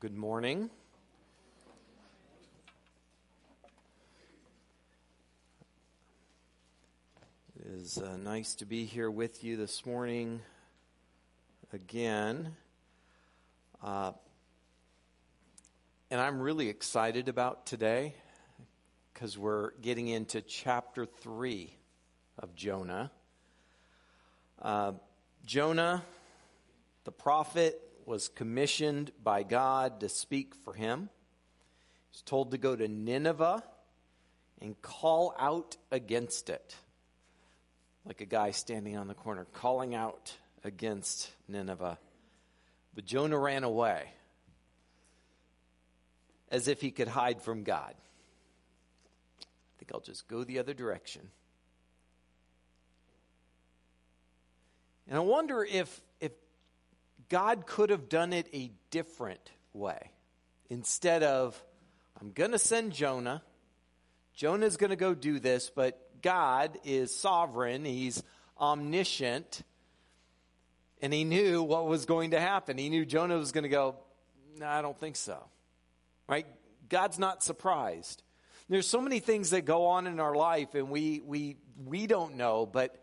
Good morning. It is uh, nice to be here with you this morning again. Uh, and I'm really excited about today because we're getting into chapter 3 of Jonah. Uh, Jonah, the prophet, was commissioned by God to speak for him. He's told to go to Nineveh and call out against it. Like a guy standing on the corner calling out against Nineveh. But Jonah ran away as if he could hide from God. I think I'll just go the other direction. And I wonder if, if God could have done it a different way. Instead of, I'm going to send Jonah, Jonah's going to go do this, but God is sovereign, He's omniscient, and He knew what was going to happen. He knew Jonah was going to go, No, I don't think so. Right? God's not surprised. There's so many things that go on in our life and we, we, we don't know, but,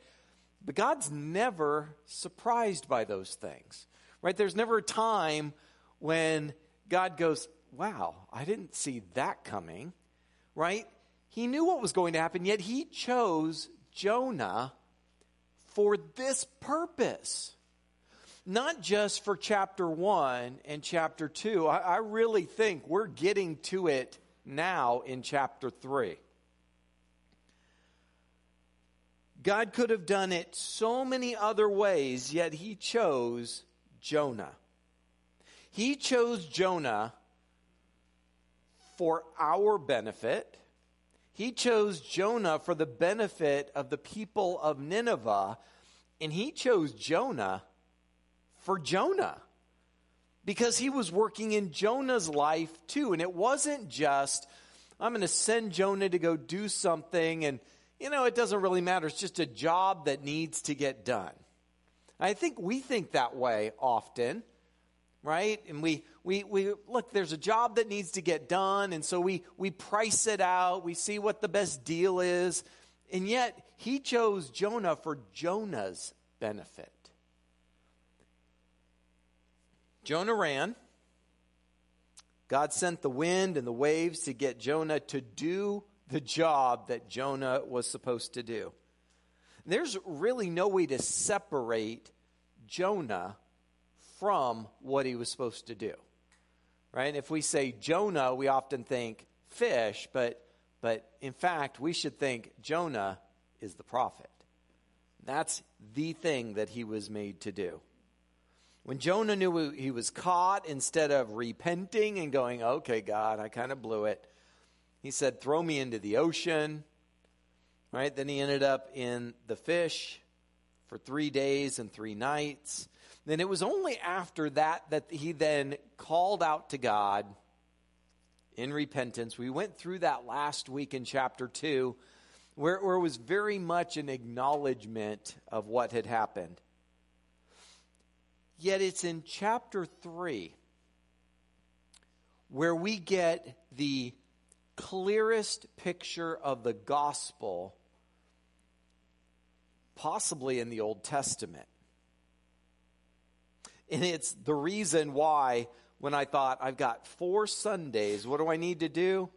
but God's never surprised by those things. Right? There's never a time when God goes, wow, I didn't see that coming. Right? He knew what was going to happen, yet he chose Jonah for this purpose. Not just for chapter one and chapter two. I, I really think we're getting to it now in chapter three. God could have done it so many other ways, yet he chose Jonah. He chose Jonah for our benefit. He chose Jonah for the benefit of the people of Nineveh. And he chose Jonah for Jonah because he was working in Jonah's life too. And it wasn't just, I'm going to send Jonah to go do something and, you know, it doesn't really matter. It's just a job that needs to get done. I think we think that way often, right? And we, we, we look, there's a job that needs to get done, and so we, we price it out, we see what the best deal is, and yet he chose Jonah for Jonah's benefit. Jonah ran. God sent the wind and the waves to get Jonah to do the job that Jonah was supposed to do. There's really no way to separate Jonah from what he was supposed to do. Right? If we say Jonah, we often think fish, but but in fact, we should think Jonah is the prophet. That's the thing that he was made to do. When Jonah knew he was caught, instead of repenting and going, okay, God, I kind of blew it, he said, throw me into the ocean. Right? Then he ended up in the fish for three days and three nights. Then it was only after that that he then called out to God in repentance. We went through that last week in chapter 2, where, where it was very much an acknowledgement of what had happened. Yet it's in chapter 3 where we get the clearest picture of the gospel possibly in the Old Testament. And it's the reason why, when I thought, I've got four Sundays, what do I need to do?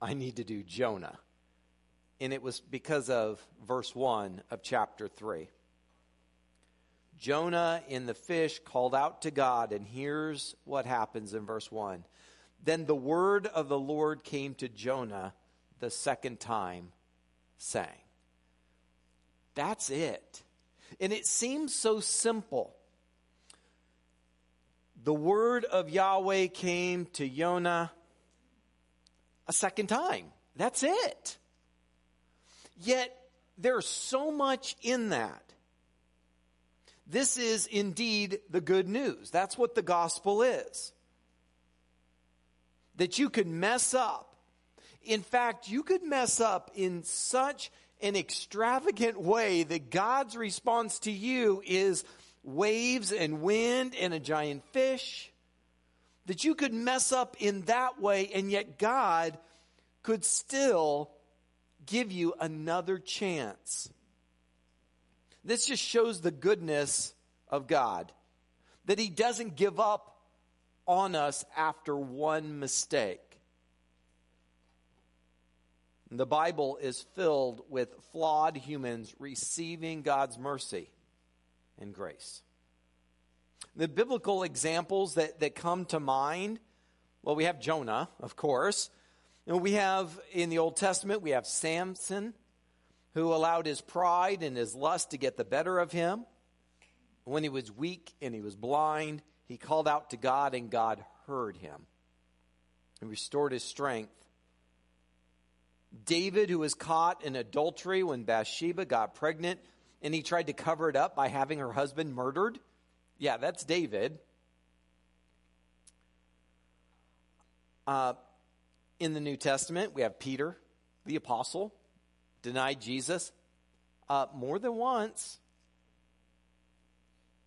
I need to do Jonah. And it was because of verse 1 of chapter 3. Jonah in the fish called out to God, and here's what happens in verse 1. Then the word of the Lord came to Jonah the second time, saying, that's it. And it seems so simple. The word of Yahweh came to Jonah a second time. That's it. Yet there's so much in that. This is indeed the good news. That's what the gospel is. That you could mess up. In fact, you could mess up in such an extravagant way that God's response to you is waves and wind and a giant fish. that you could mess up in that way, and yet God could still give you another chance. This just shows the goodness of God, that He doesn't give up on us after one mistake. The Bible is filled with flawed humans receiving God's mercy and grace. The biblical examples that, that come to mind well, we have Jonah, of course. And we have in the Old Testament, we have Samson, who allowed his pride and his lust to get the better of him. When he was weak and he was blind, he called out to God, and God heard him and restored his strength. David, who was caught in adultery when Bathsheba got pregnant, and he tried to cover it up by having her husband murdered. Yeah, that's David. Uh, in the New Testament, we have Peter, the apostle, denied Jesus uh, more than once.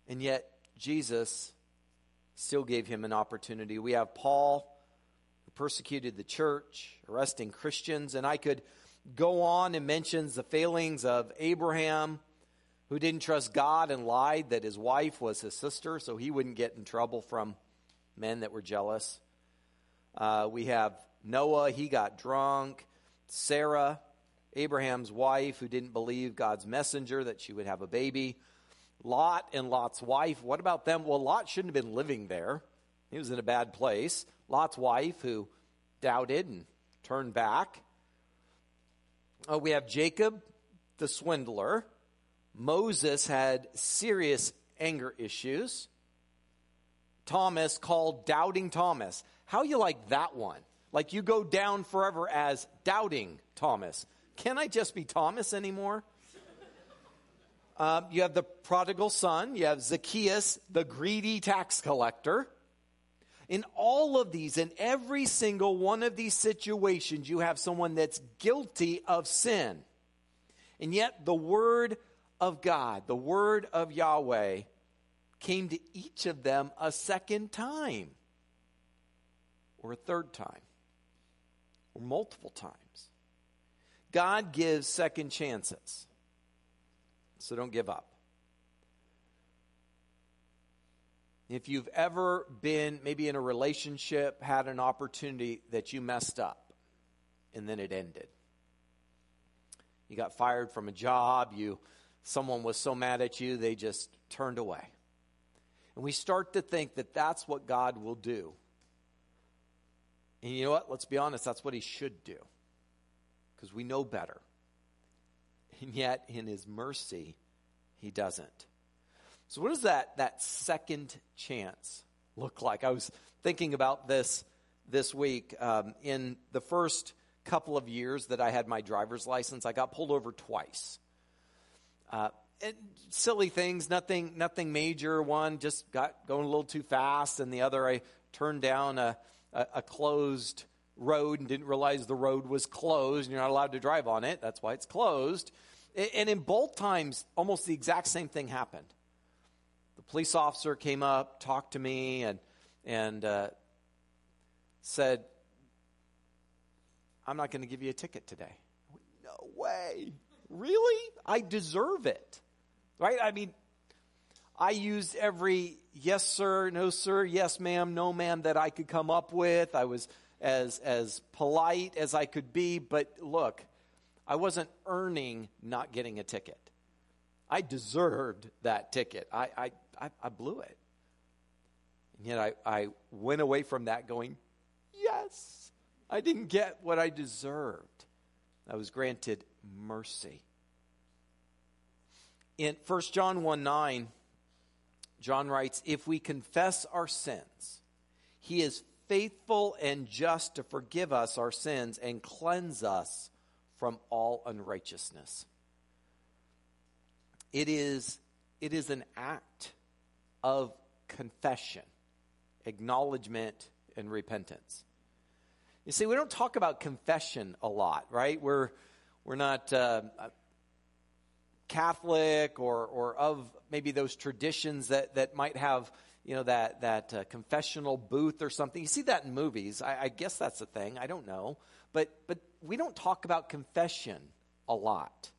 And yet, Jesus still gave him an opportunity. We have Paul, persecuted the church, arresting Christians, and I could go on and mentions the failings of Abraham, who didn't trust God and lied that his wife was his sister, so he wouldn't get in trouble from men that were jealous. Uh, we have Noah, he got drunk. Sarah, Abraham's wife, who didn't believe God's messenger that she would have a baby. Lot and Lot's wife, what about them? Well, Lot shouldn't have been living there. He was in a bad place. Lot's wife, who doubted and turned back. Uh, we have Jacob, the swindler. Moses had serious anger issues. Thomas called Doubting Thomas. How you like that one? Like you go down forever as Doubting Thomas. Can I just be Thomas anymore? Um, you have the prodigal son. You have Zacchaeus, the greedy tax collector. In all of these, in every single one of these situations, you have someone that's guilty of sin. And yet, the word of God, the word of Yahweh, came to each of them a second time, or a third time, or multiple times. God gives second chances. So don't give up. If you've ever been maybe in a relationship, had an opportunity that you messed up and then it ended. You got fired from a job, you someone was so mad at you they just turned away. And we start to think that that's what God will do. And you know what? Let's be honest, that's what he should do. Because we know better. And yet, in his mercy, he doesn't. So, what does that, that second chance look like? I was thinking about this this week. Um, in the first couple of years that I had my driver's license, I got pulled over twice. Uh, silly things, nothing, nothing major. One just got going a little too fast, and the other I turned down a, a, a closed road and didn't realize the road was closed and you're not allowed to drive on it. That's why it's closed. And in both times, almost the exact same thing happened. The police officer came up, talked to me, and, and uh, said, I'm not going to give you a ticket today. Went, no way. Really? I deserve it. Right? I mean, I used every yes, sir, no, sir, yes, ma'am, no, ma'am that I could come up with. I was as, as polite as I could be, but look, I wasn't earning not getting a ticket. I deserved that ticket. I, I, I, I blew it. And yet I, I went away from that going, yes, I didn't get what I deserved. I was granted mercy. In 1 John 1 9, John writes, If we confess our sins, he is faithful and just to forgive us our sins and cleanse us from all unrighteousness. It is, it is an act of confession, acknowledgement, and repentance. You see, we don't talk about confession a lot, right? We're, we're not uh, Catholic or, or of maybe those traditions that, that might have you know, that, that uh, confessional booth or something. You see that in movies. I, I guess that's a thing. I don't know. But, but we don't talk about confession a lot.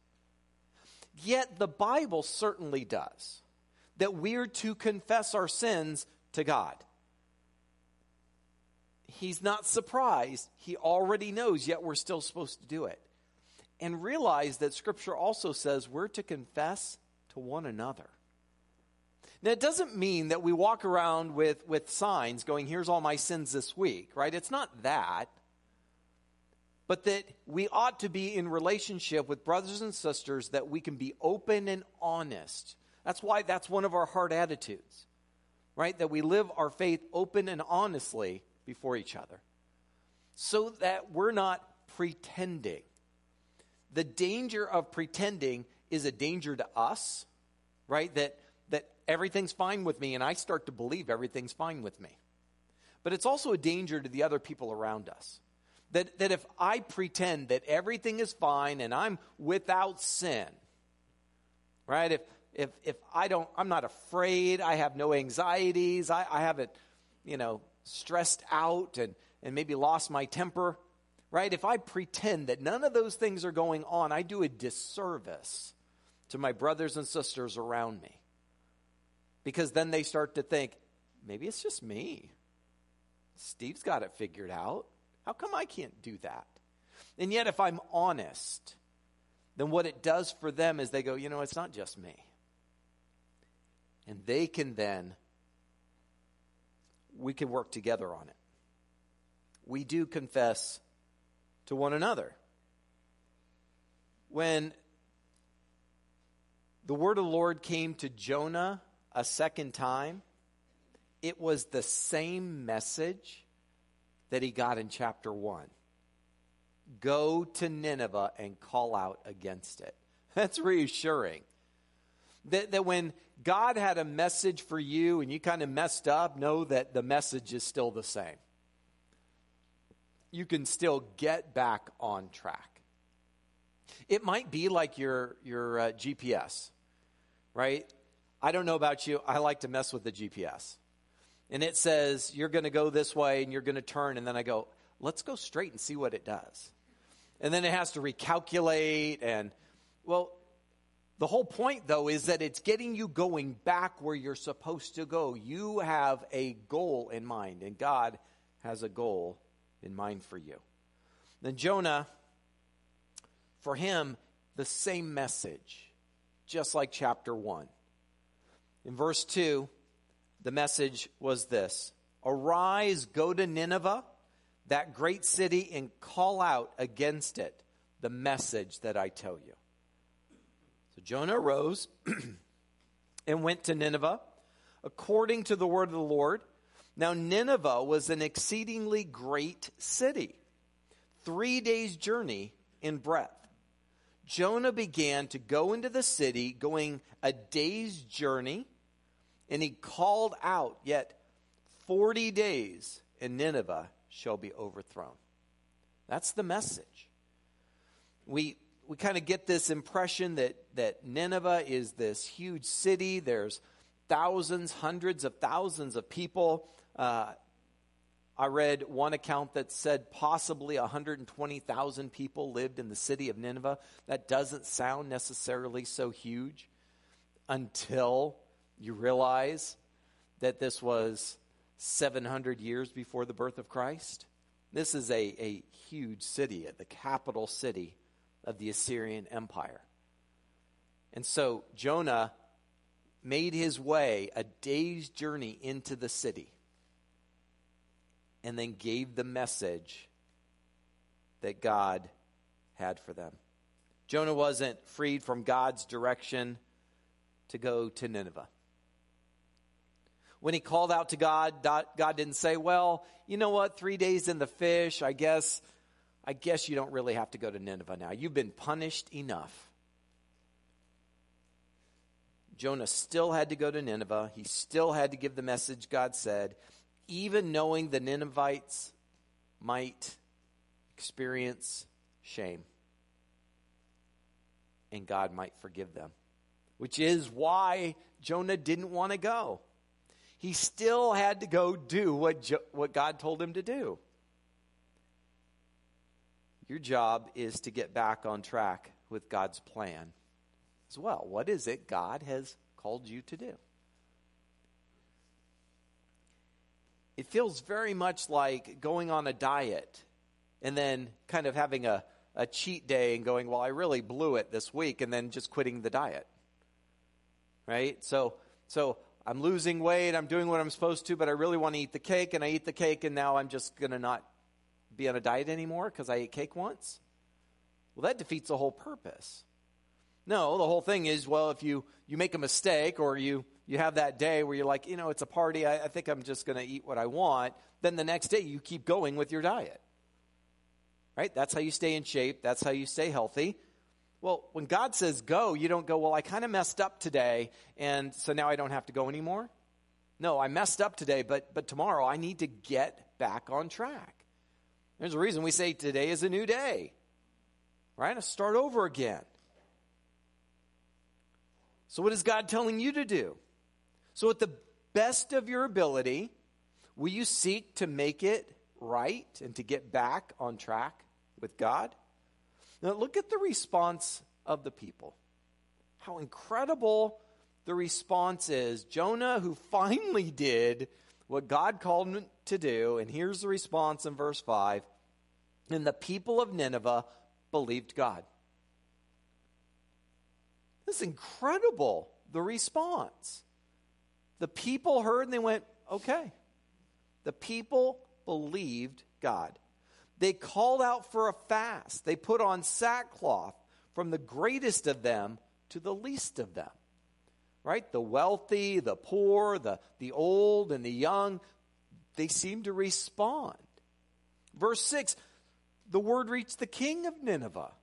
Yet the Bible certainly does. That we're to confess our sins to God. He's not surprised. He already knows, yet we're still supposed to do it. And realize that Scripture also says we're to confess to one another. Now, it doesn't mean that we walk around with, with signs going, here's all my sins this week, right? It's not that. But that we ought to be in relationship with brothers and sisters that we can be open and honest. That's why that's one of our hard attitudes, right? That we live our faith open and honestly before each other so that we're not pretending. The danger of pretending is a danger to us, right? That, That everything's fine with me, and I start to believe everything's fine with me. But it's also a danger to the other people around us. That, that if I pretend that everything is fine and I'm without sin, right? If, if, if I don't, I'm not afraid, I have no anxieties, I, I haven't, you know, stressed out and, and maybe lost my temper, right? If I pretend that none of those things are going on, I do a disservice to my brothers and sisters around me. Because then they start to think, maybe it's just me. Steve's got it figured out. How come I can't do that? And yet, if I'm honest, then what it does for them is they go, you know, it's not just me. And they can then, we can work together on it. We do confess to one another. When the word of the Lord came to Jonah a second time, it was the same message that he got in chapter 1. Go to Nineveh and call out against it. That's reassuring. That, that when God had a message for you and you kind of messed up, know that the message is still the same. You can still get back on track. It might be like your, your uh, GPS, right? I don't know about you, I like to mess with the GPS. And it says, you're going to go this way and you're going to turn. And then I go, let's go straight and see what it does. And then it has to recalculate. And, well, the whole point, though, is that it's getting you going back where you're supposed to go. You have a goal in mind, and God has a goal in mind for you. Then Jonah, for him, the same message, just like chapter 1. In verse 2, the message was this Arise, go to Nineveh, that great city, and call out against it the message that I tell you. Jonah arose and went to Nineveh according to the word of the Lord. Now, Nineveh was an exceedingly great city, three days' journey in breadth. Jonah began to go into the city, going a day's journey and he called out, Yet 40 days and Nineveh shall be overthrown. That's the message. We, we kind of get this impression that, that Nineveh is this huge city. There's thousands, hundreds of thousands of people. Uh, I read one account that said possibly 120,000 people lived in the city of Nineveh. That doesn't sound necessarily so huge until you realize that this was 700 years before the birth of Christ? This is a, a huge city, the capital city of the Assyrian Empire. And so Jonah made his way a day's journey into the city and then gave the message that God had for them. Jonah wasn't freed from God's direction to go to Nineveh when he called out to God, God didn't say, well, you know what, three days in the fish, I guess, I guess you don't really have to go to Nineveh now. You've been punished enough. Jonah still had to go to Nineveh. He still had to give the message God said, even knowing the Ninevites might experience shame. And God might forgive them, which is why Jonah didn't want to go. he still had to go do what, jo- what God told him to do. Your job is to get back on track with God's plan as well. What is it God has called you to do? It feels very much like going on a diet and then kind of having a, a cheat day and going, well, I really blew it this week, and then just quitting the diet. Right? So, so I'm losing weight, I'm doing what I'm supposed to, but I really want to eat the cake, and I eat the cake, and now I'm just going to not be on a diet anymore because I ate cake once? Well, that defeats the whole purpose. No, the whole thing is well, if you, you make a mistake or you, you have that day where you're like, you know, it's a party, I, I think I'm just going to eat what I want, then the next day you keep going with your diet. Right? That's how you stay in shape, that's how you stay healthy. Well, when God says go, you don't go, well, I kind of messed up today, and so now I don't have to go anymore. No, I messed up today, but, but tomorrow I need to get back on track. There's a reason we say today is a new day, right? To start over again. So, what is God telling you to do? So, at the best of your ability, will you seek to make it right and to get back on track with God? Now, look at the response of the people. How incredible the response is. Jonah, who finally did what God called him to do, and here's the response in verse 5 And the people of Nineveh believed God. This is incredible, the response. The people heard and they went, okay. The people believed God. They called out for a fast. They put on sackcloth from the greatest of them to the least of them right? The wealthy, the poor, the, the old, and the young, they seem to respond. Verse 6 the word reached the king of Nineveh.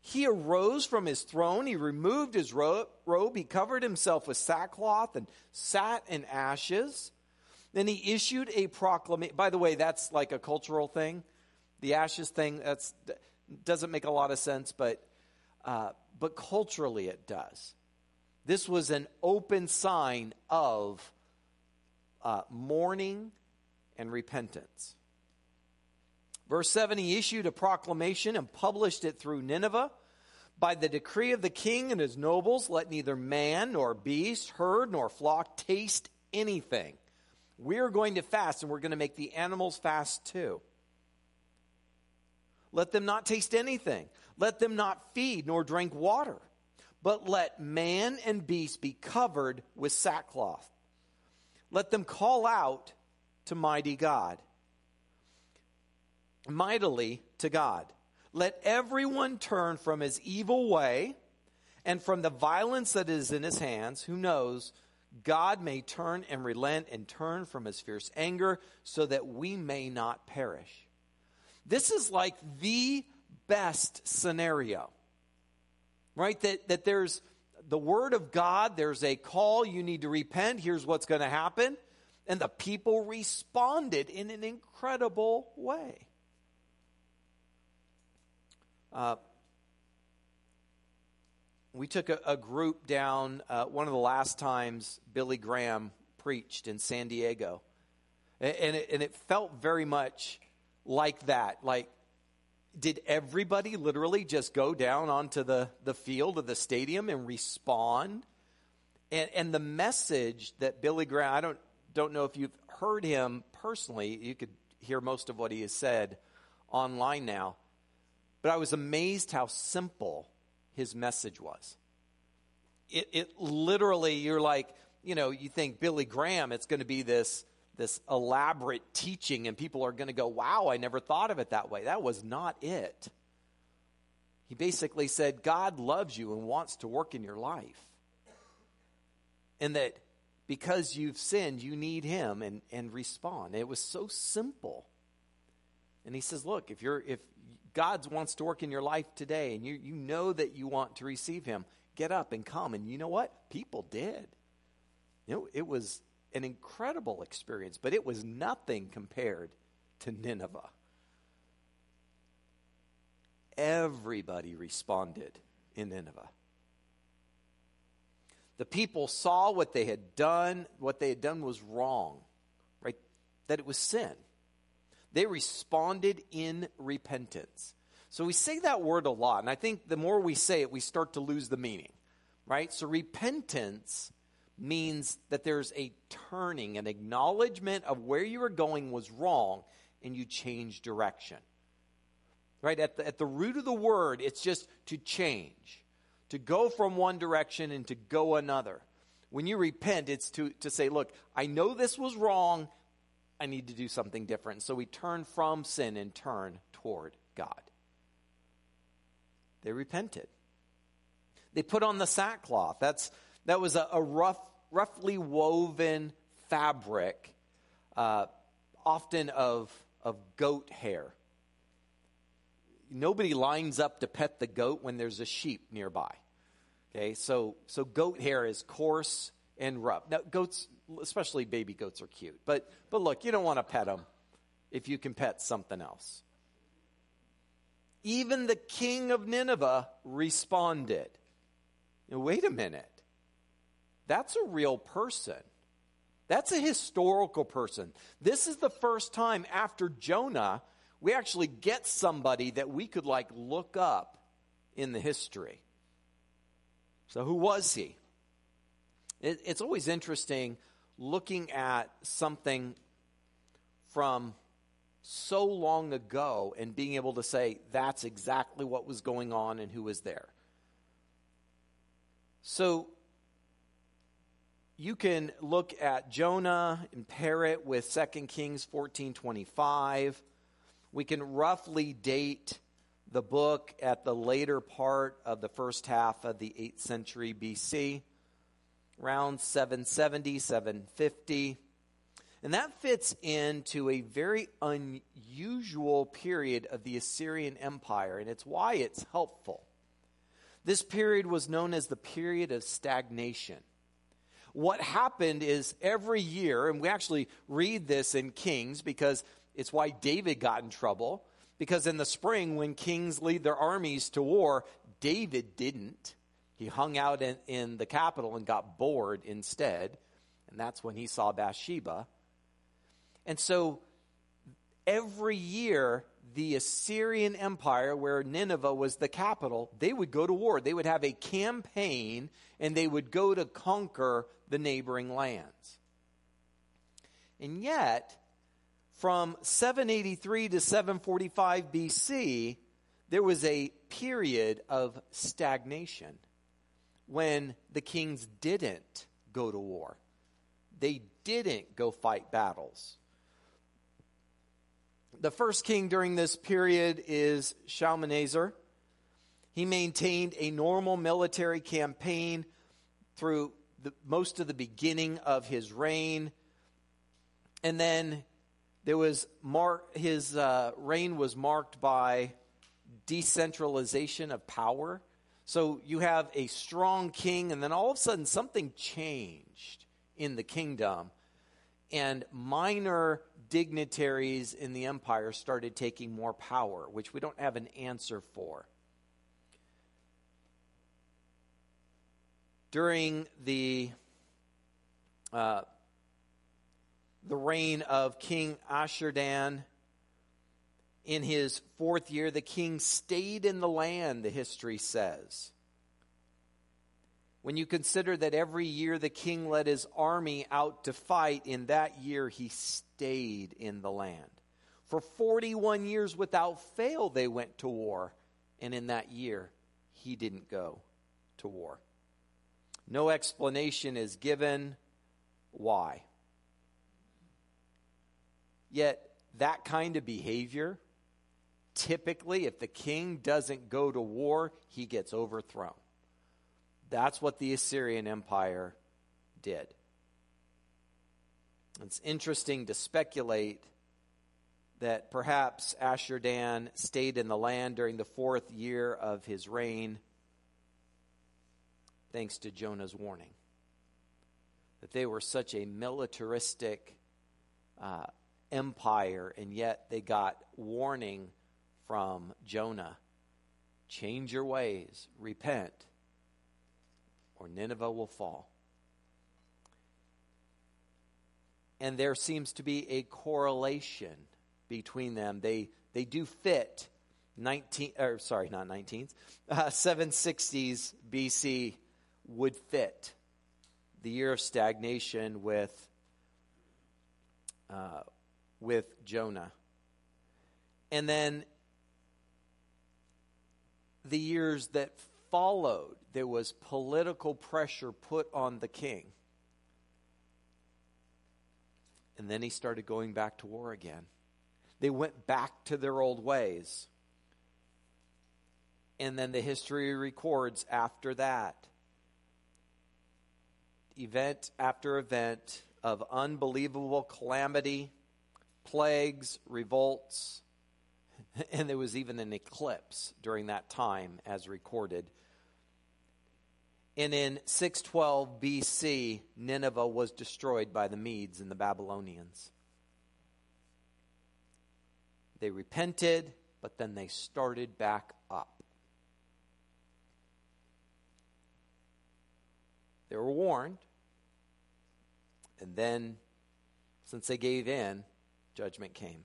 He arose from his throne, he removed his robe, he covered himself with sackcloth and sat in ashes. Then he issued a proclamation. By the way, that's like a cultural thing. The ashes thing that's doesn't make a lot of sense, but uh, but culturally it does. This was an open sign of uh, mourning and repentance. Verse 7 He issued a proclamation and published it through Nineveh. By the decree of the king and his nobles, let neither man nor beast, herd nor flock taste anything. We're going to fast, and we're going to make the animals fast too. Let them not taste anything. Let them not feed nor drink water but let man and beast be covered with sackcloth. Let them call out to mighty God, mightily to God. Let everyone turn from his evil way and from the violence that is in his hands. Who knows? God may turn and relent and turn from his fierce anger so that we may not perish. This is like the best scenario right? That, that there's the word of God, there's a call, you need to repent, here's what's going to happen. And the people responded in an incredible way. Uh, we took a, a group down uh, one of the last times Billy Graham preached in San Diego. And, and, it, and it felt very much like that. Like did everybody literally just go down onto the, the field of the stadium and respond? And, and the message that Billy Graham, I don't, don't know if you've heard him personally, you could hear most of what he has said online now, but I was amazed how simple his message was. It, it literally, you're like, you know, you think Billy Graham, it's going to be this this elaborate teaching, and people are going to go, wow, I never thought of it that way. That was not it. He basically said, God loves you and wants to work in your life. And that because you've sinned, you need Him and, and respond. It was so simple. And he says, look, if you're if God wants to work in your life today and you, you know that you want to receive him, get up and come. And you know what? People did. You know, it was an incredible experience, but it was nothing compared to Nineveh. Everybody responded in Nineveh. The people saw what they had done. What they had done was wrong, right? That it was sin. They responded in repentance. So we say that word a lot, and I think the more we say it, we start to lose the meaning, right? So repentance means that there's a turning, an acknowledgement of where you were going was wrong, and you change direction. Right? At the, at the root of the word, it's just to change, to go from one direction and to go another. When you repent, it's to, to say, look, I know this was wrong. I need to do something different. So we turn from sin and turn toward God. They repented. They put on the sackcloth. That's, that was a, a rough, roughly woven fabric, uh, often of, of goat hair. Nobody lines up to pet the goat when there's a sheep nearby. Okay, so, so goat hair is coarse and rough. Now, goats, especially baby goats, are cute. But, but look, you don't want to pet them if you can pet something else. Even the king of Nineveh responded. Wait a minute. That's a real person. That's a historical person. This is the first time after Jonah we actually get somebody that we could like look up in the history. So, who was he? It, it's always interesting looking at something from so long ago and being able to say that's exactly what was going on and who was there. So you can look at Jonah and pair it with 2 Kings 14:25. We can roughly date the book at the later part of the first half of the 8th century BC, around 770, 750. And that fits into a very unusual period of the Assyrian Empire, and it's why it's helpful. This period was known as the period of stagnation. What happened is every year, and we actually read this in Kings because it's why David got in trouble. Because in the spring, when kings lead their armies to war, David didn't. He hung out in, in the capital and got bored instead. And that's when he saw Bathsheba. And so every year, the Assyrian Empire, where Nineveh was the capital, they would go to war. They would have a campaign and they would go to conquer the neighboring lands. And yet, from 783 to 745 BC, there was a period of stagnation when the kings didn't go to war. They didn't go fight battles. The first king during this period is Shalmaneser. He maintained a normal military campaign through the, most of the beginning of his reign. And then there was his uh, reign was marked by decentralization of power. So you have a strong king, and then all of a sudden something changed in the kingdom, and minor dignitaries in the empire started taking more power, which we don't have an answer for. During the uh, the reign of King Ashurdan, in his fourth year, the king stayed in the land, the history says. When you consider that every year the king led his army out to fight, in that year he stayed in the land. For 41 years without fail, they went to war, and in that year he didn't go to war. No explanation is given why. Yet, that kind of behavior, typically, if the king doesn't go to war, he gets overthrown. That's what the Assyrian Empire did. It's interesting to speculate that perhaps Ashurdan stayed in the land during the fourth year of his reign, thanks to Jonah's warning. That they were such a militaristic uh, empire, and yet they got warning from Jonah change your ways, repent, or Nineveh will fall. And there seems to be a correlation between them. They, they do fit 19, or sorry, not 19th, uh, 760s BC would fit the year of stagnation with, uh, with Jonah. And then the years that followed, there was political pressure put on the king. And then he started going back to war again. They went back to their old ways. And then the history records after that event after event of unbelievable calamity, plagues, revolts, and there was even an eclipse during that time as recorded. And in 612 BC, Nineveh was destroyed by the Medes and the Babylonians. They repented, but then they started back up. They were warned, and then, since they gave in, judgment came.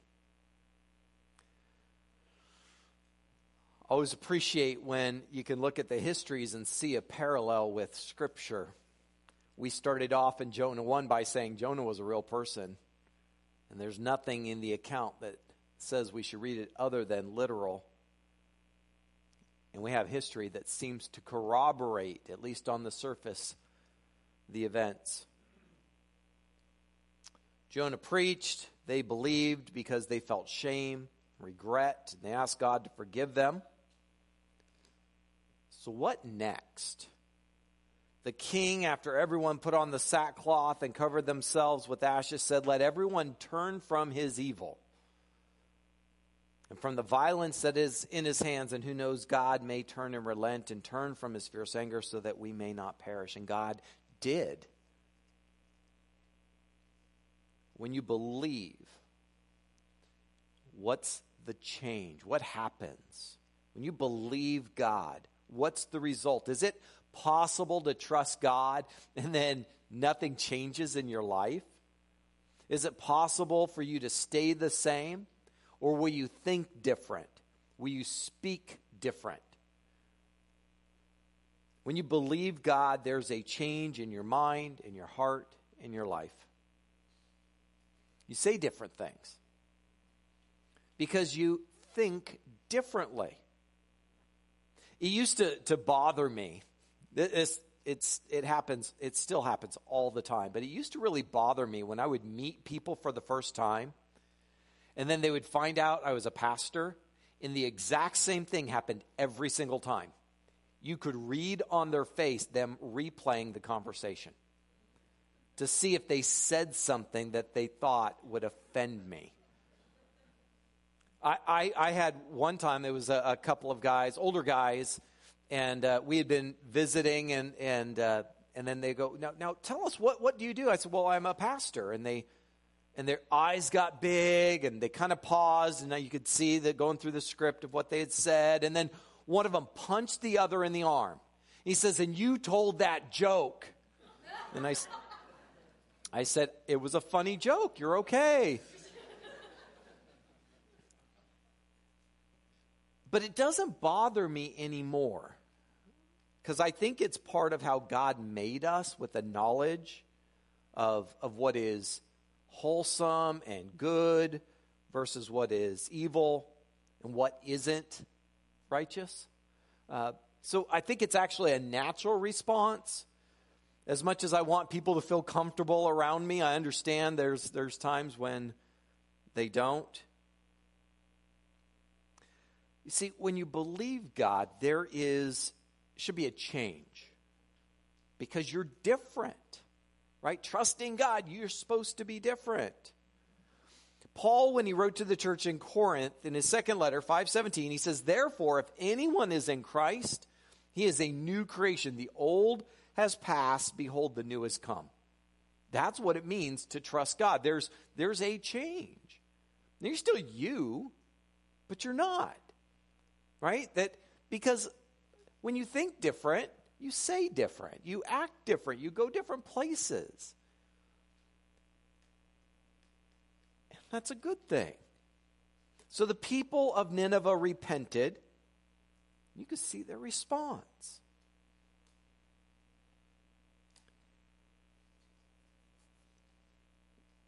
I always appreciate when you can look at the histories and see a parallel with Scripture. We started off in Jonah 1 by saying Jonah was a real person, and there's nothing in the account that says we should read it other than literal. And we have history that seems to corroborate, at least on the surface, the events. Jonah preached, they believed because they felt shame, regret, and they asked God to forgive them. So, what next? The king, after everyone put on the sackcloth and covered themselves with ashes, said, Let everyone turn from his evil and from the violence that is in his hands, and who knows, God may turn and relent and turn from his fierce anger so that we may not perish. And God did. When you believe, what's the change? What happens? When you believe God, what's the result? Is it possible to trust God and then nothing changes in your life? Is it possible for you to stay the same? Or will you think different? Will you speak different? When you believe God, there's a change in your mind, in your heart, in your life. You say different things because you think differently. It used to, to bother me. It's, it's, it happens, it still happens all the time, but it used to really bother me when I would meet people for the first time and then they would find out I was a pastor, and the exact same thing happened every single time you could read on their face them replaying the conversation to see if they said something that they thought would offend me. I, I, I had one time, there was a, a, couple of guys, older guys, and uh, we had been visiting, and, and, uh, and then they go, now, now tell us, what, what do you do? I said, well, I'm a pastor. And they, and their eyes got big, and they kind of paused, and now you could see that going through the script of what they had said. And then one of them punched the other in the arm. He says, And you told that joke. And I, I said, It was a funny joke. You're okay. But it doesn't bother me anymore because I think it's part of how God made us with the knowledge of, of what is wholesome and good versus what is evil and what isn't righteous. Uh, so I think it's actually a natural response. As much as I want people to feel comfortable around me, I understand there's, there's times when they don't. You see, when you believe God, there is should be a change because you're different, right? Trusting God, you're supposed to be different. Paul, when he wrote to the church in Corinth in his second letter, 517, he says, Therefore, if anyone is in Christ, he is a new creation. The old has passed, behold, the new has come. That's what it means to trust God. There's, there's a change. Now, you're still you, but you're not. Right? That because when you think different, You say different. You act different. You go different places. And that's a good thing. So the people of Nineveh repented. You can see their response.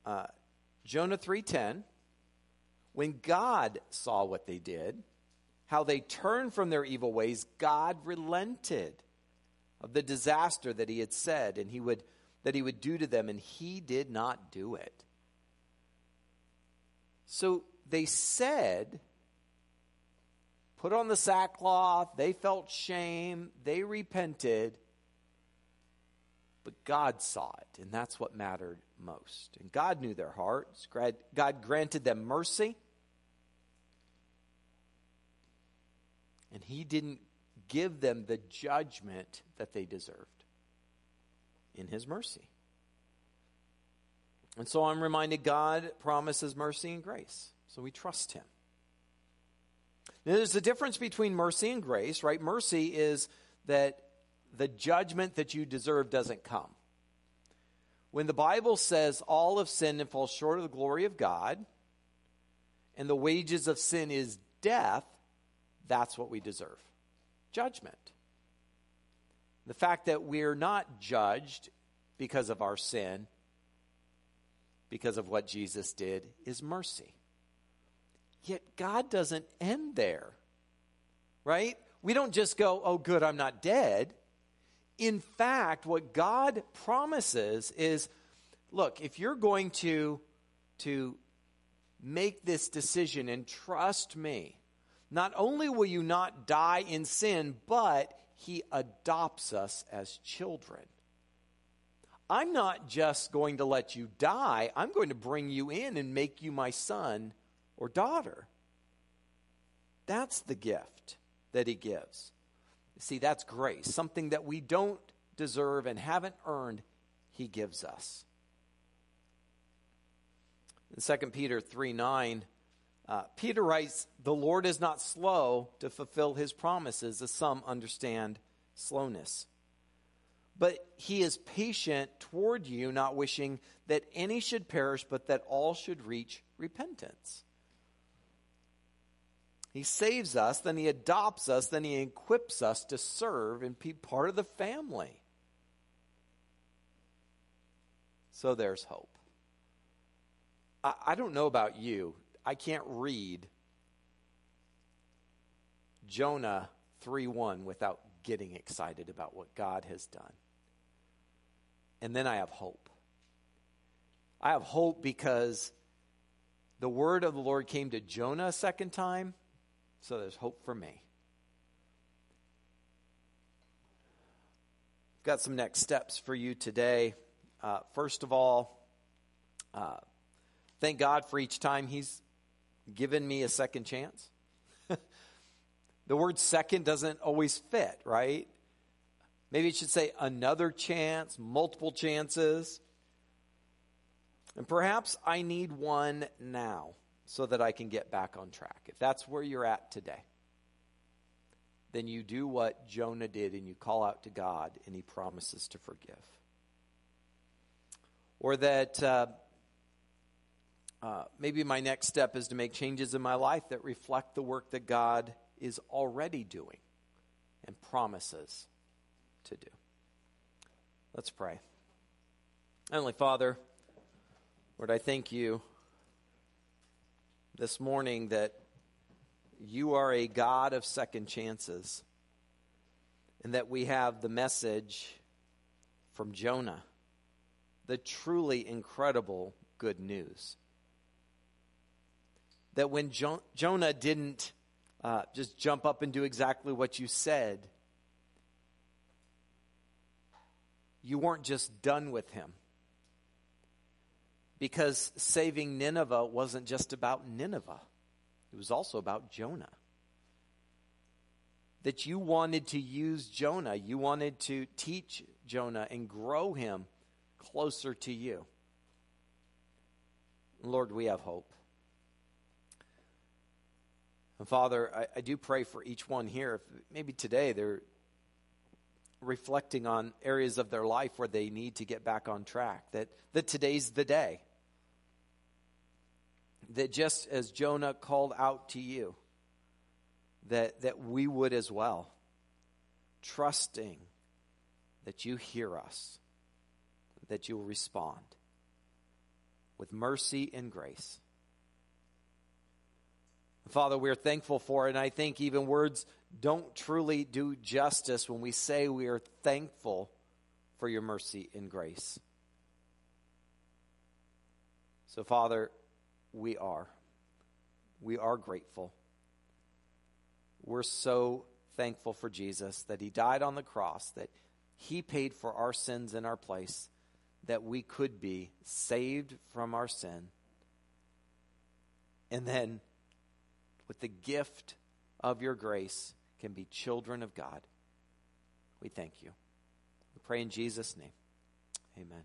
Uh, Jonah 3:10 when God saw what they did how they turned from their evil ways God relented of the disaster that he had said and he would that he would do to them and he did not do it. So they said put on the sackcloth they felt shame they repented but God saw it, and that's what mattered most. And God knew their hearts. God granted them mercy. And He didn't give them the judgment that they deserved in His mercy. And so I'm reminded God promises mercy and grace. So we trust Him. Now, there's a difference between mercy and grace, right? Mercy is that the judgment that you deserve doesn't come. When the Bible says all of sin and fall short of the glory of God, and the wages of sin is death, that's what we deserve judgment. The fact that we're not judged because of our sin, because of what Jesus did, is mercy. Yet God doesn't end there, right? We don't just go, oh, good, I'm not dead. In fact, what God promises is look, if you're going to, to make this decision and trust me, not only will you not die in sin, but he adopts us as children. I'm not just going to let you die, I'm going to bring you in and make you my son or daughter. That's the gift that he gives. See, that's grace, something that we don't deserve and haven't earned, he gives us. In 2 Peter 3 9, uh, Peter writes, The Lord is not slow to fulfill his promises, as some understand slowness. But he is patient toward you, not wishing that any should perish, but that all should reach repentance. He saves us, then He adopts us, then He equips us to serve and be part of the family. So there's hope. I, I don't know about you. I can't read Jonah 3 1 without getting excited about what God has done. And then I have hope. I have hope because the word of the Lord came to Jonah a second time so there's hope for me. Got some next steps for you today. Uh, first of all, uh, thank God for each time He's given me a second chance. the word second doesn't always fit, right? Maybe it should say another chance, multiple chances. And perhaps I need one now so that I can get back on track. If that's where you're at today, then you do what Jonah did and you call out to God and he promises to forgive. Or that uh, uh, maybe my next step is to make changes in my life that reflect the work that God is already doing and promises to do. Let's pray. Heavenly Father, Lord, I thank you this morning that you are a God of second chances and that we have the message from Jonah, the truly incredible good news. That when jo- Jonah didn't uh, just jump up and do exactly what you said, you weren't just done with him because saving Nineveh wasn't just about Nineveh, it was also about Jonah. That you wanted to use Jonah, you wanted to teach Jonah and grow him closer to you. Lord, we have hope. And Father, I, I do pray for each one here. If maybe today they're reflecting on areas of their life where they need to get back on track, that, that today's the day. That just as Jonah called out to you, that, that we would as well, trusting that you hear us, that you will respond with mercy and grace. Father, we're thankful for it, and I think even words don't truly do justice when we say we are thankful for your mercy and grace. So, Father, we are. We are grateful. We're so thankful for Jesus that he died on the cross, that he paid for our sins in our place, that we could be saved from our sin. And then, with the gift of your grace, can be children of God. We thank you. We pray in Jesus' name. Amen.